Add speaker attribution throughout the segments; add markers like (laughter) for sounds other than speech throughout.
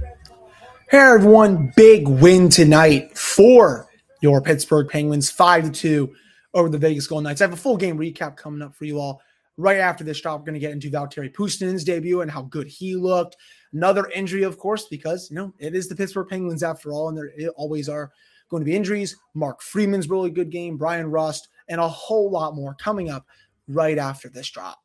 Speaker 1: Hey everyone, big win tonight for your Pittsburgh Penguins, five to two over the Vegas Golden Knights. I have a full game recap coming up for you all right after this drop. We're going to get into Valtteri Puustinen's debut and how good he looked. Another injury, of course, because you know it is the Pittsburgh Penguins after all, and there always are going to be injuries. Mark Friedman's really good game, Bryan Rust, and a whole lot more coming up right after this drop.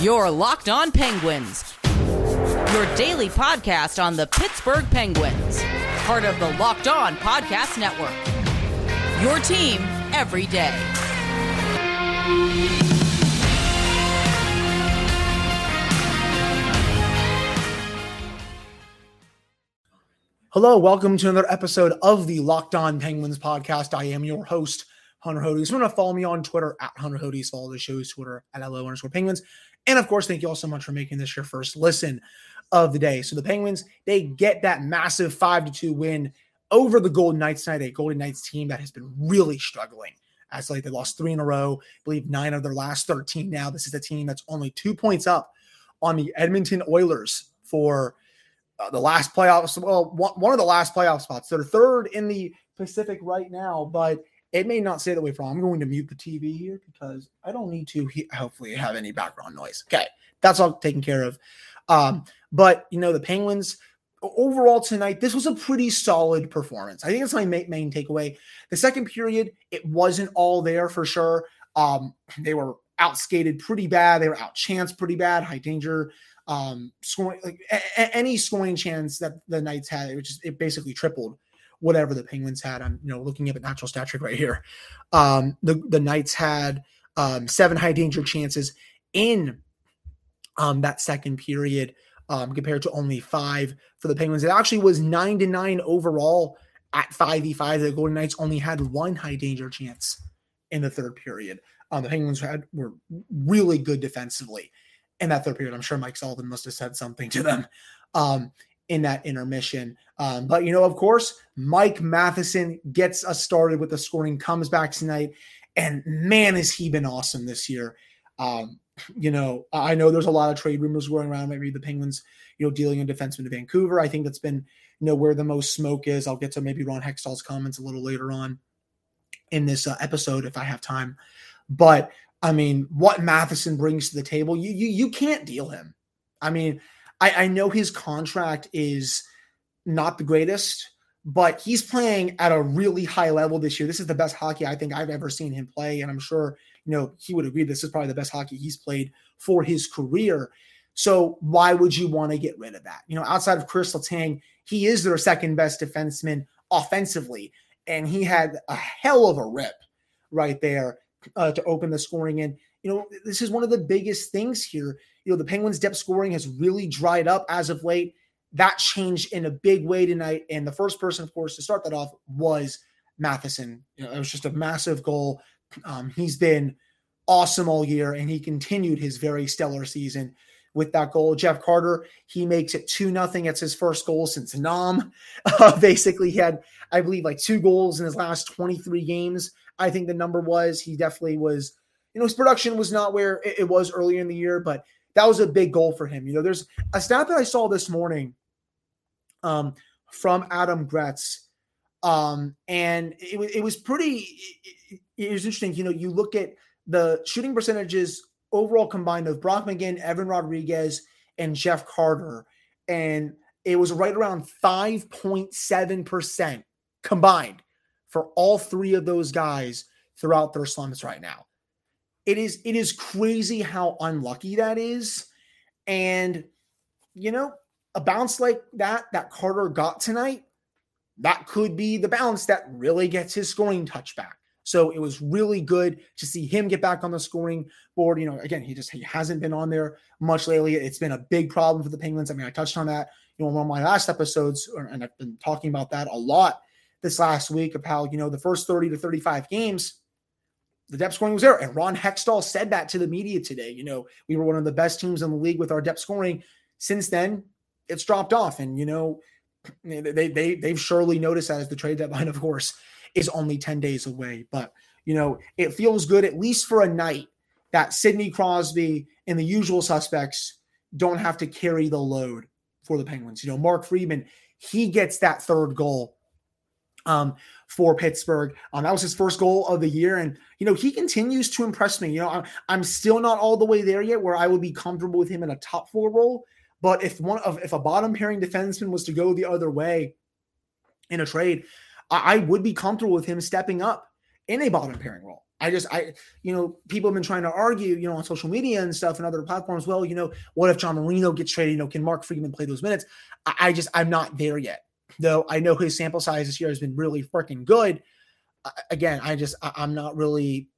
Speaker 2: Your Locked On Penguins, your daily podcast on the Pittsburgh Penguins, part of the Locked On Podcast Network. Your team every day.
Speaker 1: Hello, welcome to another episode of the Locked On Penguins podcast. I am your host, Hunter Hodes. You want to follow me on Twitter at Hunter Hodes, follow the show's Twitter at LO underscore Penguins. And of course, thank you all so much for making this your first listen of the day. So the Penguins, they get that massive 5 to 2 win over the Golden Knights tonight, a Golden Knights team that has been really struggling. As like they lost three in a row, I believe nine of their last 13 now. This is a team that's only two points up on the Edmonton Oilers for uh, the last playoffs. Well, one, one of the last playoff spots. They're third in the Pacific right now, but it may not say that way for I'm going to mute the TV here because I don't need to he- hopefully have any background noise. Okay, that's all taken care of. Um, but you know, the Penguins overall tonight, this was a pretty solid performance. I think that's my main, main takeaway. The second period, it wasn't all there for sure. Um, (clears throat) they were outskated pretty bad. They were outchanced pretty bad. High danger um, scoring like a- a- any scoring chance that the Knights had, which is it basically tripled whatever the Penguins had. I'm you know looking at the natural stat right here. Um, the the Knights had um, seven high danger chances in um, that second period um, compared to only five for the Penguins. It actually was nine to nine overall at five v five. The Golden Knights only had one high danger chance in the third period. Um, the Penguins had were really good defensively in that third period. I'm sure Mike Sullivan must have said something to them. Um, in that intermission. Um, but you know, of course, Mike Matheson gets us started with the scoring, comes back tonight, and man, has he been awesome this year. Um, you know, I know there's a lot of trade rumors going around. Maybe the Penguins, you know, dealing a defenseman to Vancouver. I think that's been, you know, where the most smoke is. I'll get to maybe Ron Hextall's comments a little later on in this uh, episode if I have time. But I mean, what Matheson brings to the table, you you you can't deal him. I mean, I, I know his contract is not the greatest, but he's playing at a really high level this year. This is the best hockey I think I've ever seen him play. And I'm sure, you know, he would agree this is probably the best hockey he's played for his career. So why would you want to get rid of that? You know, outside of Chris Letang, he is their second best defenseman offensively. And he had a hell of a rip right there uh, to open the scoring in. You know, this is one of the biggest things here you know, the Penguins' depth scoring has really dried up as of late. That changed in a big way tonight. And the first person, of course, to start that off was Matheson. You know, it was just a massive goal. Um, he's been awesome all year, and he continued his very stellar season with that goal. Jeff Carter, he makes it 2 nothing. It's his first goal since Nam. (laughs) Uh, basically, he had, I believe, like two goals in his last 23 games. I think the number was. He definitely was, you know, his production was not where it, it was earlier in the year, but that was a big goal for him. You know, there's a stat that I saw this morning um, from Adam Gretz, um, and it, it was pretty. It, it, was interesting. You know, you look at the shooting percentages overall combined of Brock McGinn, Evan Rodrigues, and Jeff Carter, and it was right around five point seven percent combined for all three of those guys throughout their slumps right now it is it is crazy how unlucky that is. And you know a bounce like that that carter got tonight that could be the bounce that really gets his scoring touch back. So it was really good to see him get back on the scoring board. You know again he just he hasn't been on there much lately. It's been a big problem for the penguins. I mean i touched on that you know one of my last episodes and i've been talking about that a lot this last week of how you know the first 30 to 35 games the depth scoring was there. And Ron Hextall said that to the media today. You know, we were one of the best teams in the league with our depth scoring. Since then, it's dropped off. And, you know, they, they, they've surely noticed that as the trade deadline, of course, is only 10 days away. But, you know, it feels good at least for a night that Sidney Crosby and the usual suspects don't have to carry the load for the Penguins. You know, Mark Friedman, he gets that third goal um, for Pittsburgh. Um, that was his first goal of the year. And, you know, he continues to impress me. You know, I'm, I'm still not all the way there yet where I would be comfortable with him in a top four role. But if one of if a bottom pairing defenseman was to go the other way in a trade, I, I would be comfortable with him stepping up in a bottom pairing role. I just, I, you know, people have been trying to argue, you know, on social media and stuff and other platforms. Well, you know, what if John Marino gets traded? You know, can Mark Friedman play those minutes? I, I just, I'm not there yet. Though I know his sample size this year has been really freaking good. Again, I just, I, am not really,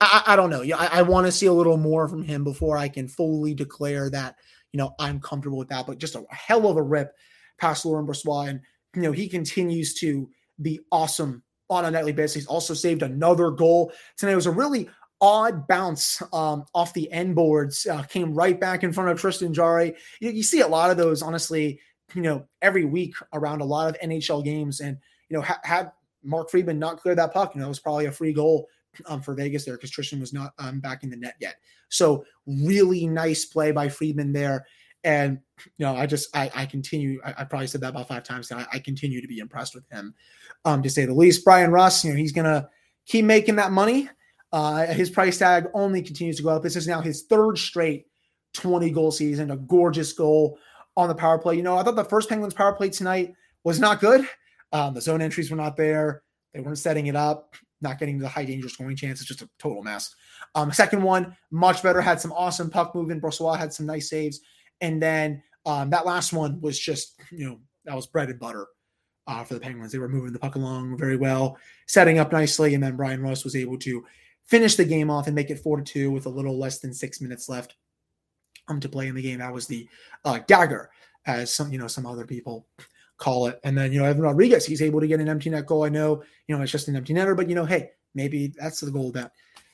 Speaker 1: I, I don't know. I, I want to see a little more from him before I can fully declare that, you know, I'm comfortable with that. But just a hell of a rip past Laurent Brossoit. And, you know, he continues to be awesome on a nightly basis. He's also saved another goal tonight. It was a really odd bounce um, off the end boards, uh, came right back in front of Tristan Jarry. You, you, see a lot of those, honestly, you know, every week around a lot of NHL games. And, you know, ha- had Mark Friedman not cleared that puck, you know, it was probably a free goal um, for Vegas there because Tristan was not um, back in the net yet. So, really nice play by Friedman there. And you know, I just I, I continue. I, I, probably said that about five times now. I, I, continue to be impressed with him, um, to say the least. Bryan Rust, you know, he's gonna keep making that money. Uh, his price tag only continues to go up. This is now his third straight 20 goal season, a gorgeous goal on the power play. You know, I thought the first Penguins power play tonight was not good. Um, the zone entries were not there. They weren't setting it up, not getting the high danger scoring chance. It's just a total mess. Um, second one, much better, had some awesome puck movement. Brossoit had some nice saves. And then um, that last one was just, you know, that was bread and butter uh, for the Penguins. They were moving the puck along very well, setting up nicely. And then Bryan Rust was able to finish the game off and make it four to two with a little less than six minutes left um, to play in the game. That was the uh, dagger, as some, you know, some other people call it. And then, you know, Evan Rodrigues, he's able to get an empty net goal. I know, you know, it's just an empty netter, but, you know, hey, maybe that's the goal that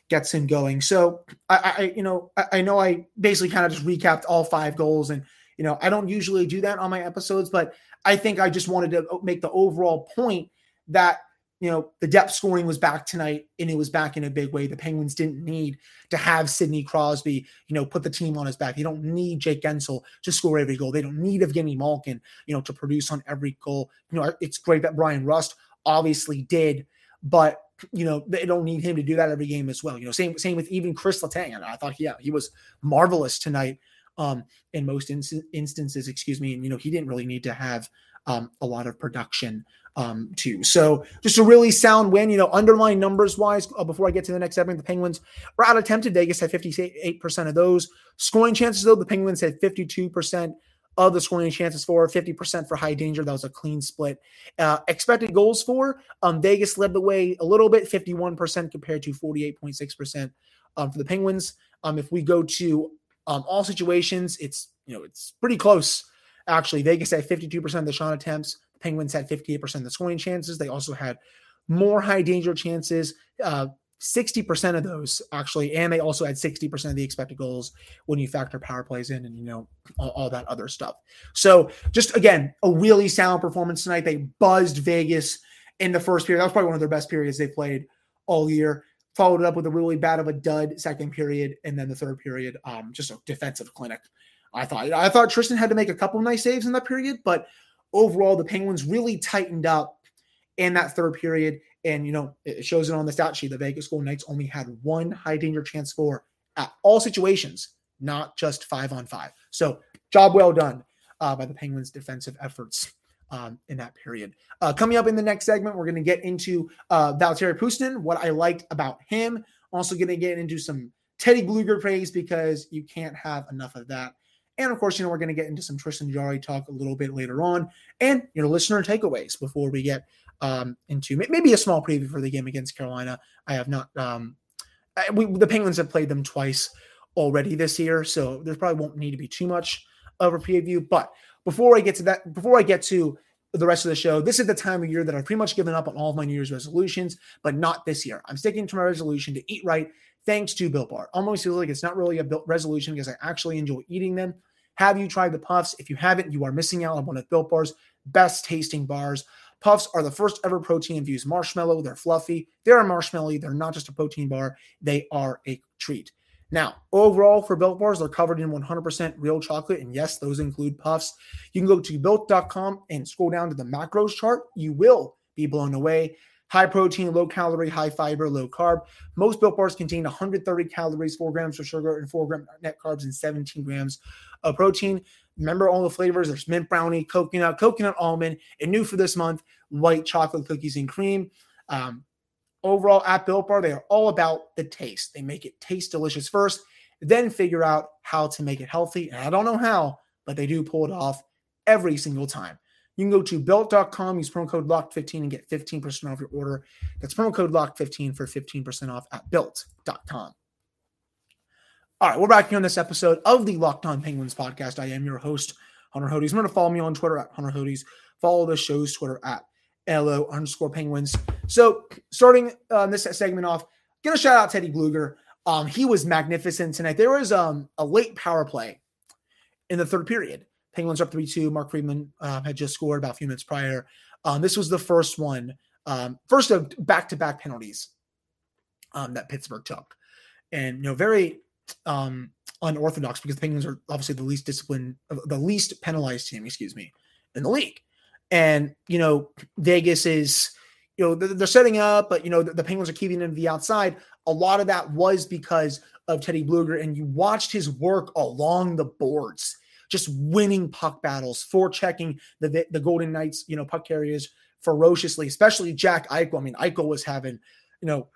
Speaker 1: gets him going. So I, I you know, I, I know I basically kind of just recapped all five goals, and you know, I don't usually do that on my episodes, but I think I just wanted to make the overall point that you know the depth scoring was back tonight, and it was back in a big way. The Penguins didn't need to have Sidney Crosby, you know, put the team on his back. They don't need Jake Guentzel to score every goal. They don't need Evgeny Malkin, you know, to produce on every goal. You know, it's great that Bryan Rust obviously did, but you know, they don't need him to do that every game as well. You know, same same with even Chris Letang. I thought, yeah, he was marvelous tonight um, in most in- instances. Excuse me, and you know, he didn't really need to have um, a lot of production um, too. So just a really sound win. You know, underlying numbers wise. Uh, before I get to the next segment, the Penguins were out attempted. Vegas had fifty eight percent of those scoring chances. Though the Penguins had fifty two percent of the scoring chances for, 50% for high danger. That was a clean split. Uh, expected goals for, um, Vegas led the way a little bit, 51% compared to 48.6% um, for the Penguins. Um, if we go to um, all situations, it's, you know, it's pretty close. Actually, Vegas had 52% of the shot attempts. Penguins had 58% of the scoring chances. They also had more high danger chances. Uh, 60% of those actually, and they also had 60% of the expected goals when you factor power plays in and you know all, all, that other stuff. So just again, a really sound performance tonight. They buzzed Vegas in the first period. That was probably one of their best periods they played all year. Followed it up with a really bad of a dud second period, and then the third period, um, just a defensive clinic. I thought I thought Tristan had to make a couple of nice saves in that period, but overall the Penguins really tightened up in that third period and, you know, it shows it on the stat sheet. The Vegas Golden Knights only had one high danger chance for at all situations, not just five on five. So, job well done uh, by the Penguins' defensive efforts um, in that period. Uh, coming up in the next segment, we're going to get into uh, Valtteri Puustinen, what I liked about him. Also, going to get into some Teddy Blueger praise because you can't have enough of that. And of course, you know, we're going to get into some Tristan Jarry talk a little bit later on and, you know, listener takeaways before we get um, into maybe a small preview for the game against Carolina. I have not. Um, we, the Penguins have played them twice already this year, so there probably won't need to be too much of a preview. But before I get to that, before I get to the rest of the show, this is the time of year that I've pretty much given up on all of my New Year's resolutions, but not this year. I'm sticking to my resolution to eat right, thanks to Built Bar. Almost feels like it's not really a built resolution because I actually enjoy eating them. Have you tried the puffs? If you haven't, you are missing out on one of Built Bar's best tasting bars. Puffs are the first ever protein infused marshmallow. They're fluffy, they're marshmallowy, they're not just a protein bar, they are a treat. Now, overall for Built Bars, they're covered in 100% real chocolate. And yes, those include puffs. You can go to built.com and scroll down to the macros chart. You will be blown away. High protein, low calorie, high fiber, low carb. Most Built Bars contain 130 calories, 4 grams of sugar, and 4 grams net carbs, and 17 grams of protein. Remember all the flavors there's mint brownie, coconut, coconut almond, and new for this month, white chocolate cookies and cream. Um, overall at Built Bar, they are all about the taste. They make it taste delicious first, then figure out how to make it healthy. And I don't know how, but they do pull it off every single time. You can go to built.com, use promo code LOCK15 and get 15% off your order. That's promo code LOCK15 for 15% off at built.com. All right, we're back here on this episode of the Locked On Penguins podcast. I am your host, Hunter Hodes. Remember to follow me on Twitter at Hunter Hodes. Follow the show's Twitter at LO underscore Penguins. So, starting uh, this segment off, get a shout out Teddy Blueger. Um, he was magnificent tonight. There was um, a late power play in the third period. Penguins up 3 2. Mark Friedman uh, had just scored about a few minutes prior. Um, this was the first one, um, first of back to back penalties um, that Pittsburgh took. And, you know, very um, unorthodox because the Penguins are obviously the least disciplined, the least penalized team, excuse me, in the league. And, you know, Vegas is, you know, they're, setting up, but, you know, the, the Penguins are keeping them to the outside. A lot of that was because of Teddy Blueger, and you watched his work along the boards, just winning puck battles, for checking the the Golden Knights, you know, puck carriers ferociously, especially Jack Eichel. I mean, Eichel was having, you know,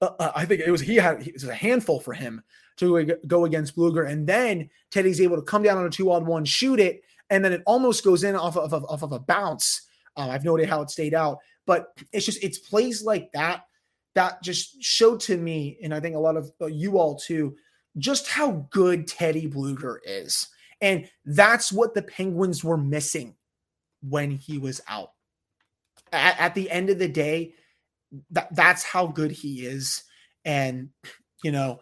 Speaker 1: uh, uh I think it was he had it was a handful for him to go against Blueger, and then Teddy's able to come down on a two on one, shoot it, and then it almost goes in off of, off of a bounce. Uh, I've no idea how it stayed out, but it's just it's plays like that that just showed to me, and I think a lot of uh, you all too, just how good Teddy Blueger is, and that's what the Penguins were missing when he was out. At, at the end of the day, that that's how good he is, and you know,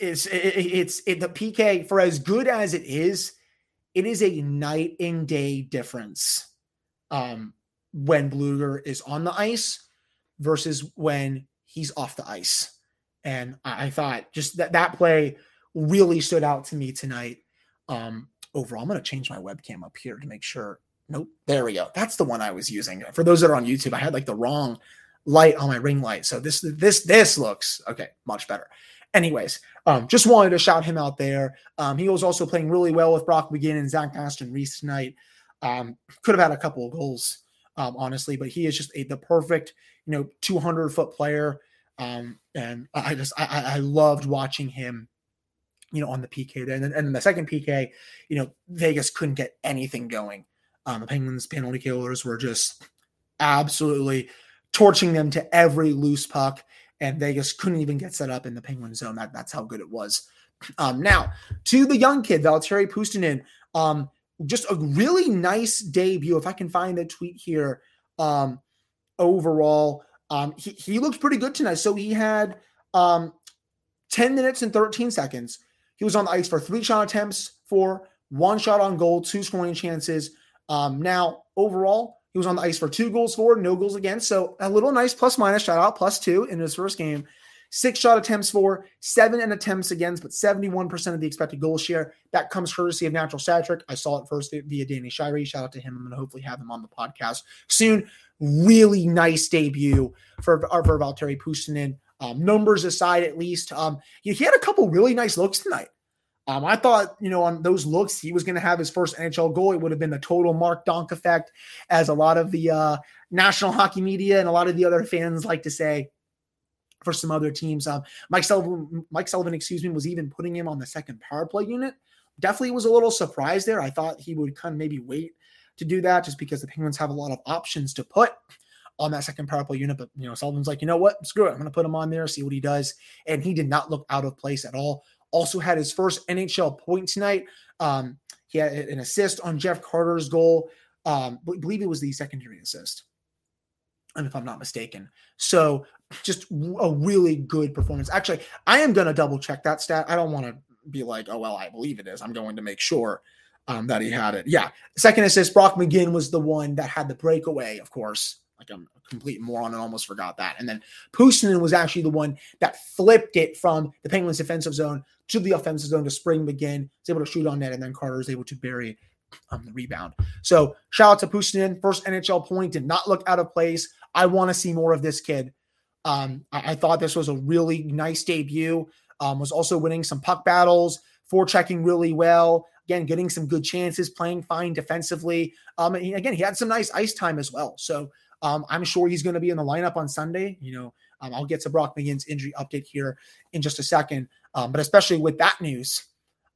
Speaker 1: it's it, it's it, the PK for as good as it is it is a night and day difference um, when Blueger is on the ice versus when he's off the ice. And I, I thought just that that play really stood out to me tonight. Um, overall, I'm going to change my webcam up here to make sure. Nope, there we go. That's the one I was using. For those that are on YouTube, I had like the wrong light on my ring light. So this this this looks okay, much better. Anyways, um, just wanted to shout him out there. Um, he was also playing really well with Brock McGinn and Zach Aston Reese tonight. Um, could have had a couple of goals, um, honestly, but he is just a, the perfect, you know, 200 foot player. Um, and I just I, I loved watching him, you know, on the PK there. And then, and then the second PK, you know, Vegas couldn't get anything going. Um, the Penguins penalty killers were just absolutely torching them to every loose puck and Vegas couldn't even get set up in the Penguin zone. That, that's how good it was. Um, now, to the young kid, Valtteri Puustinen, um, just a really nice debut. If I can find the tweet here, um, overall, um, he, he looked pretty good tonight. So he had um, 10 minutes and 13 seconds. He was on the ice for three shot attempts, for one shot on goal, two scoring chances. Um, now, overall, he was on the ice for two goals for, no goals against. So a little nice plus minus shout out, plus two in his first game. Six shot attempts for, seven and attempts against, but 71% of the expected goal share. That comes courtesy of Natural Stat Trick. I saw it first via Danny Shirey. Shout out to him. I'm going to hopefully have him on the podcast soon. Really nice debut for, for Valtteri Puustinen. Um, numbers aside, at least, um, he, he had a couple really nice looks tonight. Um, I thought, you know, on those looks, he was going to have his first NHL goal. It would have been the total Mark Donk effect, as a lot of the uh, national hockey media and a lot of the other fans like to say for some other teams. Um, Mike Sullivan, Mike Sullivan, excuse me, was even putting him on the second power play unit. Definitely was a little surprised there. I thought he would kind of maybe wait to do that just because the Penguins have a lot of options to put on that second power play unit. But you know, Sullivan's like, you know what? Screw it. I'm to put him on there, see what he does. And he did not look out of place at all also had his first NHL point tonight. Um, he had an assist on Jeff Carter's goal. Um, I believe it was the secondary assist, if I'm not mistaken. So just a really good performance. Actually, I am to double check that stat. I don't want to be like, oh well, I believe it is. I'm going to make sure. um, that he had it. Yeah. Second assist, Brock McGinn was the one that had the breakaway, of course. Like I'm a complete moron and almost forgot that. And then Puustinen was actually the one that flipped it from the Penguins defensive zone to the offensive zone to spring McGinn. Was able to shoot on net, and then Carter is able to bury um, the rebound. So shout out to Puustinen. First NHL point did not look out of place. I want to see more of this kid. Um, I, I, thought this was a really nice debut. Um, was also winning some puck battles, forechecking really well. Again, getting some good chances, playing fine defensively. Um, and he, again, he had some nice ice time as well. So um, I'm sure he's going to be in the lineup on Sunday. You know, um, I'll get to Brock McGinn's injury update here in just a second. Um, but especially with that news,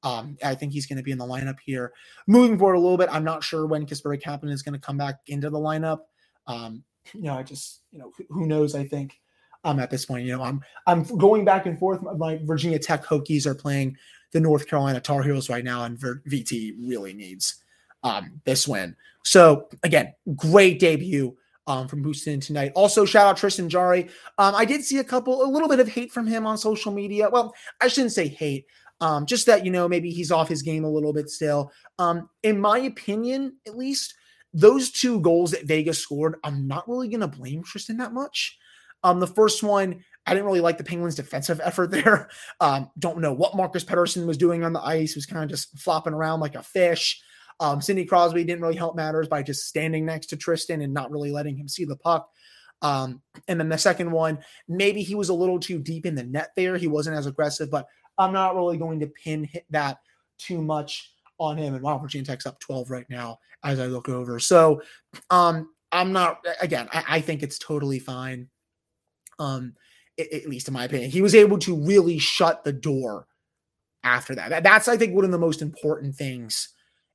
Speaker 1: um, I think he's going to be in the lineup here. Moving forward a little bit, I'm not sure when Kasperi Kapanen is going to come back into the lineup. Um, you know, I just, you know, who knows? I think um, at this point, you know, I'm I'm going back and forth. My Virginia Tech Hokies are playing the North Carolina Tar Heels right now, and VT really needs um, this win. So again, great debut um, from Booston tonight. Also, shout out Tristan Jarry. Um, I did see a couple, a little bit of hate from him on social media. Well, I shouldn't say hate. Um, just that you know maybe he's off his game a little bit still. Um, in my opinion, at least those two goals that Vegas scored, I'm not really going to blame Tristan that much. Um, the first one, I didn't really like the Penguins' defensive (laughs) effort there. Um, don't know what Marcus Pettersson was doing on the ice. He was kind of just flopping around like a fish. Um, Crosby didn't really help matters by just standing next to Tristan and not really letting him see the puck. Um, and then the second one, maybe he was a little too deep in the net there. He wasn't as aggressive, but I'm not really going to pin hit that too much on him. And Virginia Tech's up 12 right now as I look over. So um, I'm not again, I, I think it's totally fine. Um, at least in my opinion. He was able to really shut the door after that. That's, I think, one of the most important things,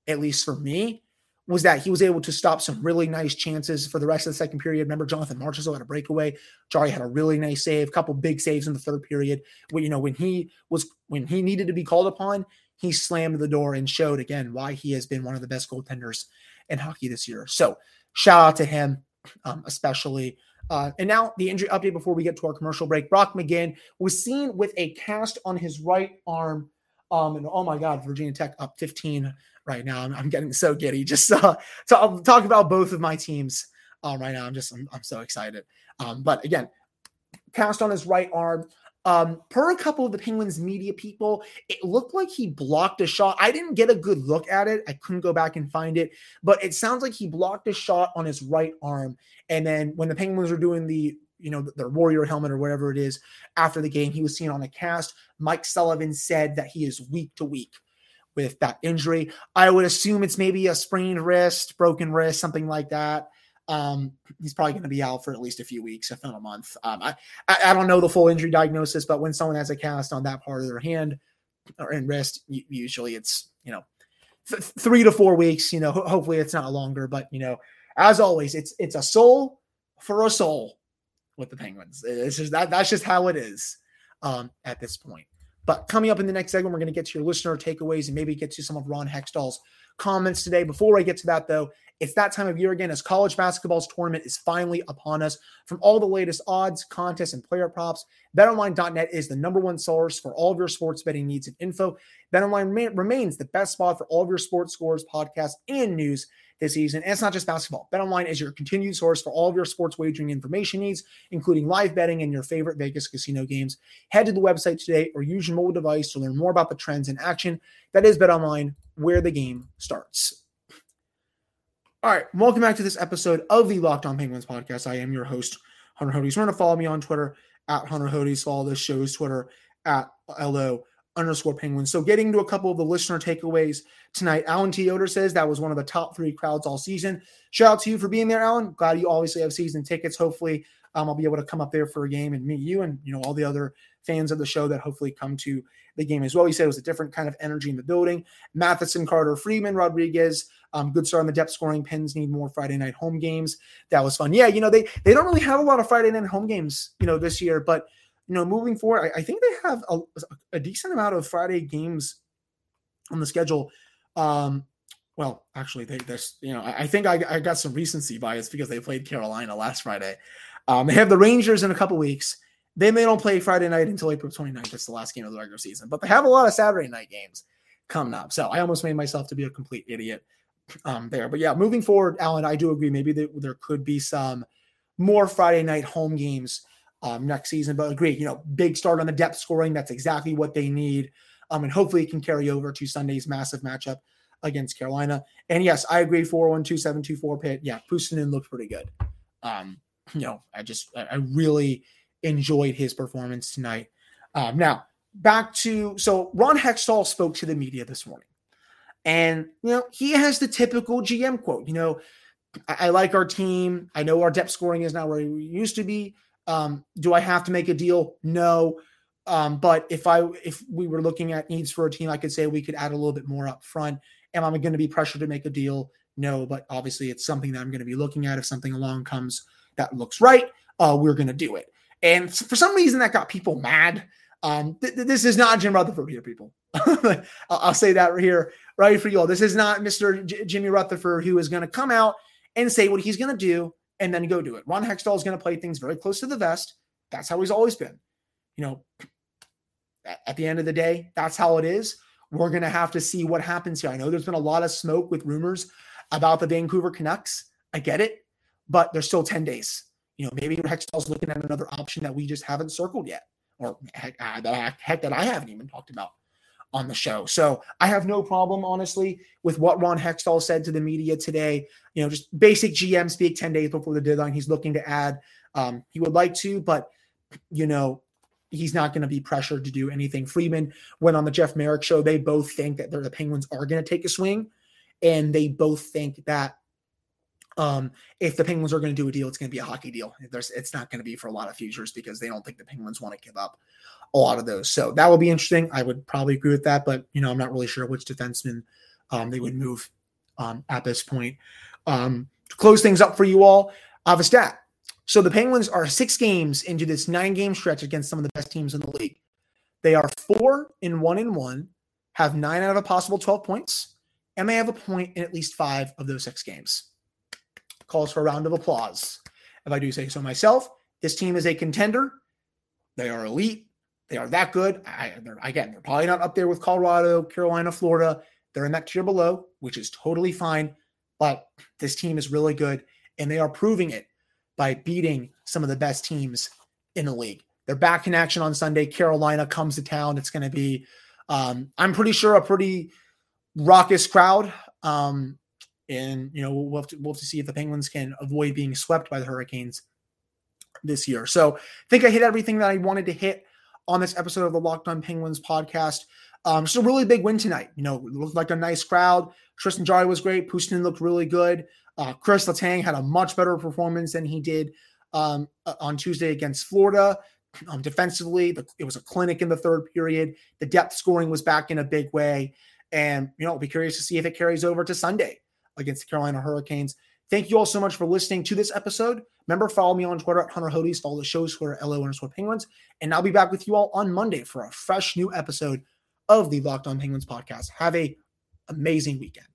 Speaker 1: at least for me, was that he was able to stop some really nice chances for the rest of the second period. Remember, Jonathan Marchessault had a breakaway. Jarry had a really nice save, a couple big saves in the third period. When you know when he was when he needed to be called upon, he slammed the door and showed again why he has been one of the best goaltenders in hockey this year. So shout out to him, um, especially. Uh, and now the injury update before we get to our commercial break. Brock McGinn was seen with a cast on his right arm. Um, and oh my God, Virginia Tech up 15 right now. I'm, I'm getting so giddy. Just uh, (laughs) to talk about both of my teams um, right now. I'm just, I'm, I'm so excited. Um, but again, cast on his right arm. Um, per a couple of the Penguins media people, it looked like he blocked a shot. I didn't get a good look at it. I couldn't go back and find it, but it sounds like he blocked a shot on his right arm. And then when the Penguins were doing the you know, their warrior helmet or whatever it is after the game, he was seen on the cast. Mike Sullivan said that he is week to week with that injury. I would assume it's maybe a sprained wrist, broken wrist, something like that. Um, he's probably going to be out for at least a few weeks, if not a month. Um, I, I don't know the full injury diagnosis, but when someone has a cast on that part of their hand or in wrist, usually it's you know th- three to four weeks. You know, hopefully it's not longer. But you know, as always, it's it's a soul for a soul with the Penguins. It's just that that's just how it is um, at this point. But coming up in the next segment, we're going to get to your listener takeaways and maybe get to some of Ron Hextall's comments today. Before I get to that, though, it's that time of year again as college basketball's tournament is finally upon us. From all the latest odds, contests, and player props, betonline.net is the number one source for all of your sports betting needs and info. BetOnline remains the best spot for all of your sports scores, podcasts, and news this season. And it's not just basketball. BetOnline is your continued source for all of your sports wagering information needs, including live betting and your favorite Vegas casino games. Head to the website today or use your mobile device to learn more about the trends in action. That is BetOnline, where the game starts. All right, welcome back to this episode of the Locked On Penguins podcast. I am your host, Hunter Hodes. Remember to follow me on Twitter at Hunter Hodes. Follow this show's Twitter at LO underscore penguins. So getting to a couple of the listener takeaways tonight. Alan T. Says that was one of the top three crowds all season. Shout out to you for being there, Alan. Glad you obviously have season tickets. Hopefully, um, I'll be able to come up there for a game and meet you and you know all the other fans of the show that hopefully come to the game as well. He said it was a different kind of energy in the building. Matheson, Carter, Friedman, Rodrigues, um, good start on the depth scoring. Pens need more Friday night home games. That was fun. Yeah, you know they they don't really have a lot of Friday night home games, you know, this year, but you know, moving forward, I, I think they have a, a, decent amount of Friday games on the schedule. Um, well, actually, they, there's, you know, I, I think I, I, got some recency bias because they played Carolina last Friday. Um, they have the Rangers in a couple weeks. They don't play Friday night until April 29th. That's the last game of the regular season. But they have a lot of Saturday night games. coming up. So I almost made myself to be a complete idiot um, there. But yeah, moving forward, Alan, I do agree. Maybe there could be some more Friday night home games um, next season. But agree, you know, big start on the depth scoring. That's exactly what they need. Um, and hopefully it can carry over to Sunday's massive matchup against Carolina. And yes, I agree. 412724 pit. Yeah, Puustinen looked pretty good. Um, you know, I just I really enjoyed his performance tonight. Um, now back to so Ron Hextall spoke to the media this morning. And you know, he has the typical GM quote, you know, I, I like our team. I know our depth scoring is not where we used to be. Um, do I have to make a deal? No. Um, but if I if we were looking at needs for a team, I could say we could add a little bit more up front. Am I going to be pressured to make a deal? No, but obviously it's something that I'm going to be looking at. If something along comes that looks right, uh, we're going to do it. And for some reason, that got people mad. Um, th- th- this is not Jim Rutherford here, people. (laughs) I'll say that right here, right for you all. This is not Mr. J- Jimmy Rutherford who is going to come out and say what he's going to do and then go do it. Ron Hextall is going to play things very close to the vest. That's how he's always been. You know, at the end of the day, that's how it is. We're going to have to see what happens here. I know there's been a lot of smoke with rumors about the Vancouver Canucks. I get it, but there's still 10 days. You know, maybe Hextall's looking at another option that we just haven't circled yet, or heck, uh, heck that I haven't even talked about on the show. So I have no problem, honestly, with what Ron Hextall said to the media today. You know, just basic GM speak 10 days before the deadline. He's looking to add. Um, he would like to, but, you know, he's not going to be pressured to do anything. Friedman went on the Jeff Marek show. They both think that the Penguins are going to take a swing, and they both think that um, if the Penguins are going to do a deal, it's going to be a hockey deal. There's, it's not going to be for a lot of futures because they don't think the Penguins want to give up a lot of those. So that will be interesting. I would probably agree with that, but you know, I'm not really sure which defenseman um, they would move um, at this point. Um, to close things up for you all, I have a stat. So the Penguins are six games into this nine game stretch against some of the best teams in the league. They are four in one in one, have nine out of a possible 12 points, and they have a point in at least five of those six games. Calls for a round of applause. If I do say so myself, this team is a contender. They are elite. They are that good. I, they're, again, they're probably not up there with Colorado, Carolina, Florida. They're in that tier below, which is totally fine. But this team is really good, and they are proving it by beating some of the best teams in the league. They're back in action on Sunday. Carolina comes to town. It's going to be, um, I'm pretty sure, a pretty raucous crowd. Um, and you know we'll have, to, we'll have to see if the Penguins can avoid being swept by the Hurricanes this year. So I think I hit everything that I wanted to hit on this episode of the Locked On Penguins podcast. Um, just a really big win tonight. You know, it looked like a nice crowd. Tristan Jarry was great. Puustinen looked really good. Uh, Chris Letang had a much better performance than he did um, uh, on Tuesday against Florida. Um, defensively, the, it was a clinic in the third period. The depth scoring was back in a big way. And, you know, I'll be curious to see if it carries over to Sunday against the Carolina Hurricanes. Thank you all so much for listening to this episode. Remember, follow me on Twitter at Hunter Hodes. Follow the show's Twitter, LO underscore Penguins. And I'll be back with you all on Monday for a fresh new episode of the Locked On Penguins podcast. Have a amazing weekend.